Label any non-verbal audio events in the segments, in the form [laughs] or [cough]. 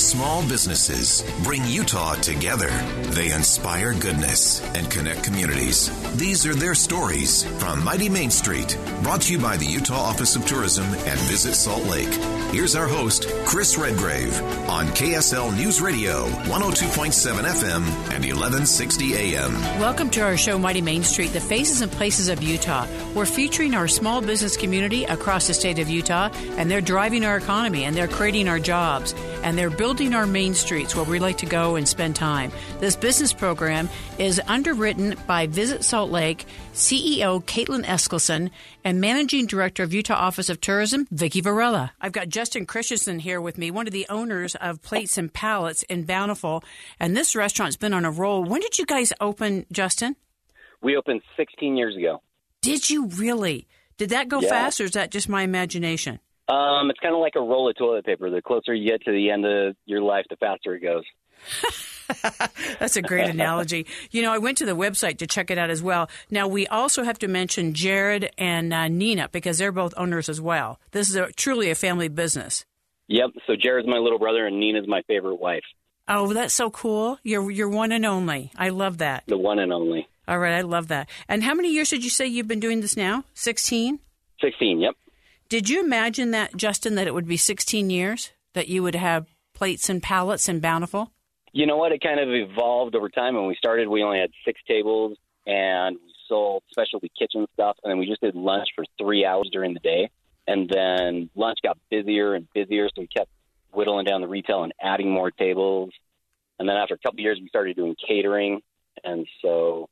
small businesses bring Utah together. They inspire goodness and connect communities. These are their stories from Mighty Main Street, brought to you by the Utah Office of Tourism and Visit Salt Lake. Here's our host, Chris Redgrave, on KSL News Radio, 102.7 FM and 1160 AM. Welcome to our show, Mighty Main Street, the faces and places of Utah. We're featuring our small business community across the state of Utah, and they're driving our economy and they're creating our jobs and they're building our main streets where we like to go and spend time. This business program is underwritten by Visit Salt Lake CEO Kaitlin Eskelson and Managing Director of Utah Office of Tourism Vicki Varela. I've got Justin Christensen here with me, one of the owners of Plates and Palates in Bountiful, and this restaurant's been on a roll. When did you guys open, Justin? We opened 16 years ago. Did you really? Did that go Yeah. fast, or is that just my imagination? Um, it's kind of like a roll of toilet paper. The closer you get to the end of your life, the faster it goes. [laughs] That's a great analogy. You know, I went to the website to check it out as well. Now, we also have to mention Jared and uh, Nina because they're both owners as well. This is a, truly a family business. Yep. So Jared's my little brother, and Nina's my favorite wife, Oh, that's so cool. You're you're one and only. I love that. the one and only. All right, I love that. And how many years did you say you've been doing this now? 16? 16. Yep. Did you imagine that, Justin, that it would be 16 years that you would have plates and palates and bountiful? You know what? It kind of evolved over time. When we started, we only had six tables, and we sold specialty kitchen stuff, and then we just did lunch for three hours during the day. And then lunch got busier and busier, so we kept whittling down the retail and adding more tables. And then after a couple of years, we started doing catering. And so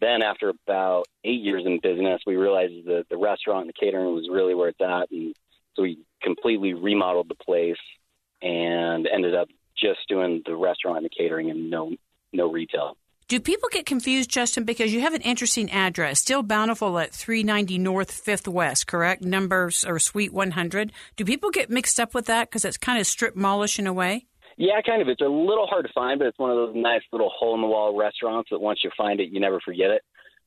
then after about eight years in business, we realized that the restaurant and the catering was really where it's at. And so we completely remodeled the place and ended up just doing the restaurant and the catering and no no retail. Do people get confused, Justin, because you have an interesting address, still bountiful at 390 North 5th West, correct? Numbers or Suite 100. Do people get mixed up with that because it's kind of strip mallish in a way? Yeah, kind of. It's a little hard to find, but it's one of those nice little hole in the wall restaurants that once you find it, you never forget it.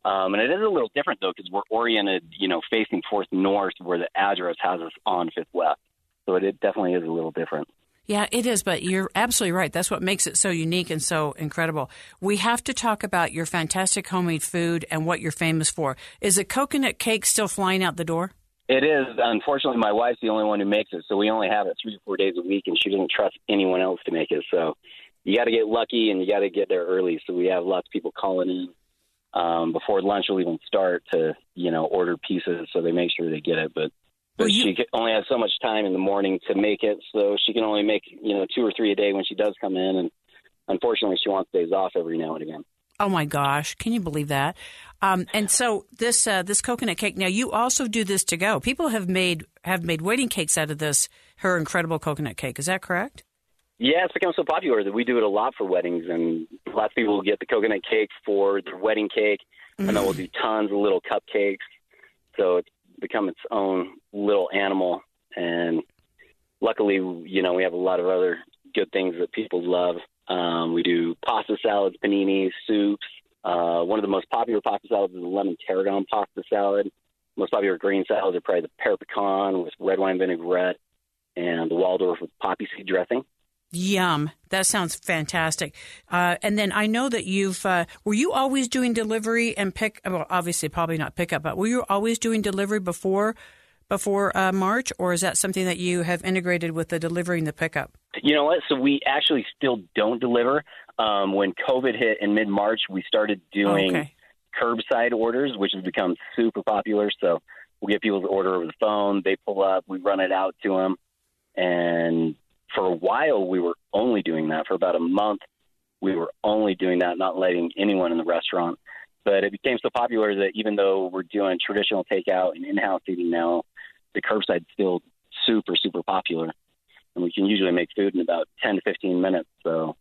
Um, and it is a little different though because we're oriented, you know, facing Fourth North, where the address has us on Fifth West. So it, it definitely is a little different. Yeah, it is, but you're absolutely right. That's what makes it so unique and so incredible. We have to talk about your fantastic homemade food and what you're famous for. Is the coconut cake still flying out the door? It is. Unfortunately, my wife's the only one who makes it, so we only have it three or four days a week, and she doesn't trust anyone else to make it. So you got to get lucky, and you got to get there early. So we have lots of people calling in um, before lunch will even start to, you know, order pieces, so they make sure they get it. But but Well, you- she only has so much time in the morning to make it, so she can only make you know two or three a day when she does come in, and unfortunately, she wants days off every now and again. Oh my gosh, can you believe that? Um, and so this uh, this coconut cake. Now you also do this to go. People have made have made wedding cakes out of this. Her incredible coconut cake. Is that correct? Yeah, it's become so popular that we do it a lot for weddings, and lots of people will get the coconut cake for their wedding cake, and then we'll do tons of little cupcakes. So it's become its own little animal, and luckily, you know, we have a lot of other good things that people love. Um, we do pasta salads, paninis, soups. Uh, one of the most popular pasta salads is the lemon tarragon pasta salad. Most popular green salads are probably the pear pecan with red wine vinaigrette and the Waldorf with poppy seed dressing. Yum! That sounds fantastic. Uh, and then I know that you've uh, were you always doing delivery and pick? Well, obviously, probably not pickup, but were you always doing delivery before before uh, March, or is that something that you have integrated with the delivery and the pickup? You know what? So we actually still don't deliver. Um, when COVID hit in mid March, we started doing okay. curbside orders, which has become super popular. So we get people to order over the phone. They pull up, we run it out to them. And for a while, we were only doing that. For about a month, we were only doing that, not letting anyone in the restaurant. But it became so popular that even though we're doing traditional takeout and in house eating now, the curbside's still super, super popular. And we can usually make food in about 10 to 15 minutes. So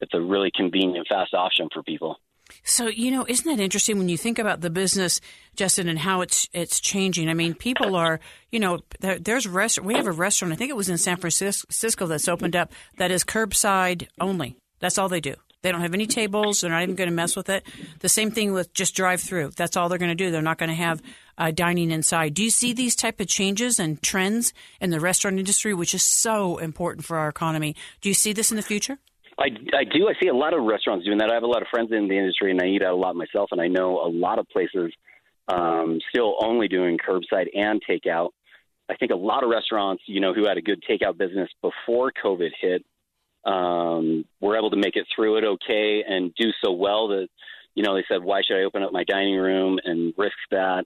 it's a really convenient, fast option for people. So you know, isn't that interesting when you think about the business, Justin, and how it's it's changing? I mean, people are, you know, there, there's rest. We have a restaurant. I think it was in San Francisco that's opened up that is curbside only. That's all they do. They don't have any tables. They're not even going to mess with it. The same thing with just drive through. That's all they're going to do. They're not going to have uh, dining inside. Do you see these type of changes and trends in the restaurant industry, which is so important for our economy? Do you see this in the future? I, I do. I see a lot of restaurants doing that. I have a lot of friends in the industry, and I eat out a lot myself. And I know a lot of places um, still only doing curbside and takeout. I think a lot of restaurants, you know, who had a good takeout business before COVID hit, um, were able to make it through it okay and do so well that, you know, they said, why should I open up my dining room and risk that?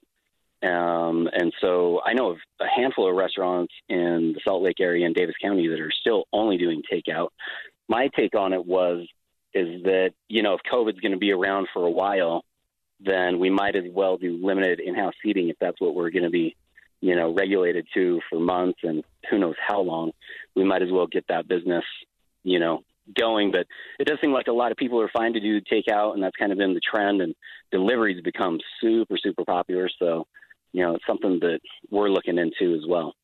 Um, and so I know of a handful of restaurants in the Salt Lake area and Davis County that are still only doing takeout. My take on it was is that you know if COVID's going to be around for a while, then we might as well do limited in-house seating if that's what we're going to be, you know, regulated to for months and who knows how long. We might as well get that business, you know, going. But it does seem like a lot of people are fine to do takeout, and that's kind of been the trend. And deliveries become super, super popular. So, you know, it's something that we're looking into as well.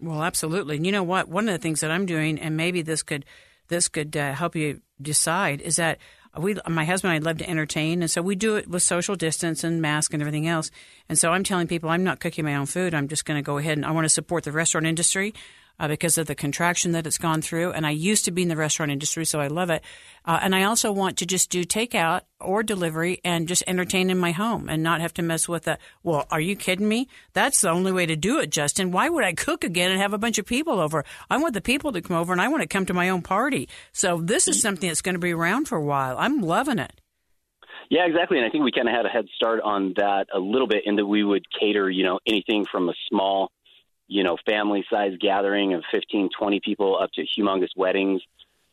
Well, absolutely. And you know what? One of the things that I'm doing, and maybe this could this could uh, help you decide, is that we, my husband and I love to entertain, and so we do it with social distance and mask and everything else. And so I'm telling people I'm not cooking my own food. I'm just going to go ahead and I want to support the restaurant industry uh, because of the contraction that it's gone through. And I used to be in the restaurant industry, so I love it. Uh, and I also want to just do takeout or delivery and just entertain in my home and not have to mess with that. Well, are you kidding me? That's the only way to do it, Justin. Why would I cook again and have a bunch of people over? I want the people to come over and I want to come to my own party. So this is something that's going to be around for a while. I'm loving it. Yeah, exactly. And I think we kind of had a head start on that a little bit in that we would cater, you know, anything from a small you know, family size gathering of 15, 20 people up to humongous weddings.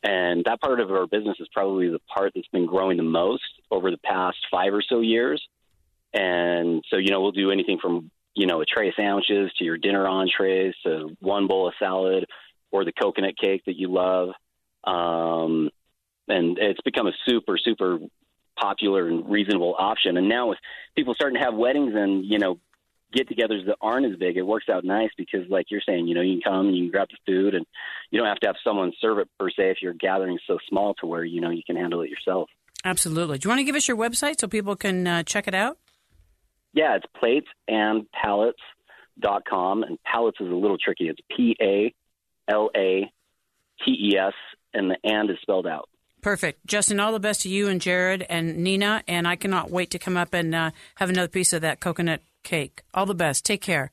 And that part of our business is probably the part that's been growing the most over the past five or so years. And so, you know, we'll do anything from, you know, a tray of sandwiches to your dinner entrees to one bowl of salad or the coconut cake that you love. Um, and it's become a super, super popular and reasonable option. And now with people starting to have weddings and, you know, get-togethers that aren't as big, it works out nice because, like you're saying, you know, you can come, and you can grab the food, and you don't have to have someone serve it per se if your gathering so small to where you know you can handle it yourself. Absolutely. Do you want to give us your website so people can uh, check it out? Yeah, it's plates and palates is a little tricky. It's P A L A T E S, and the and is spelled out. Perfect. Justin, all the best to you and Jared and Nina, and I cannot wait to come up and uh, have another piece of that coconut cake. All the best. Take care.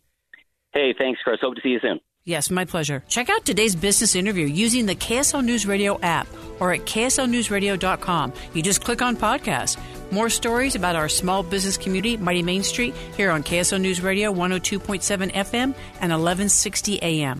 Hey, thanks, Chris. Hope to see you soon. Yes, my pleasure. Check out today's business interview using the KSL News Radio app or at kslnewsradio.com. You just click on podcast. More stories about our small business community, Mighty Main Street, here on KSL News Radio 102.7 FM and 1160 AM.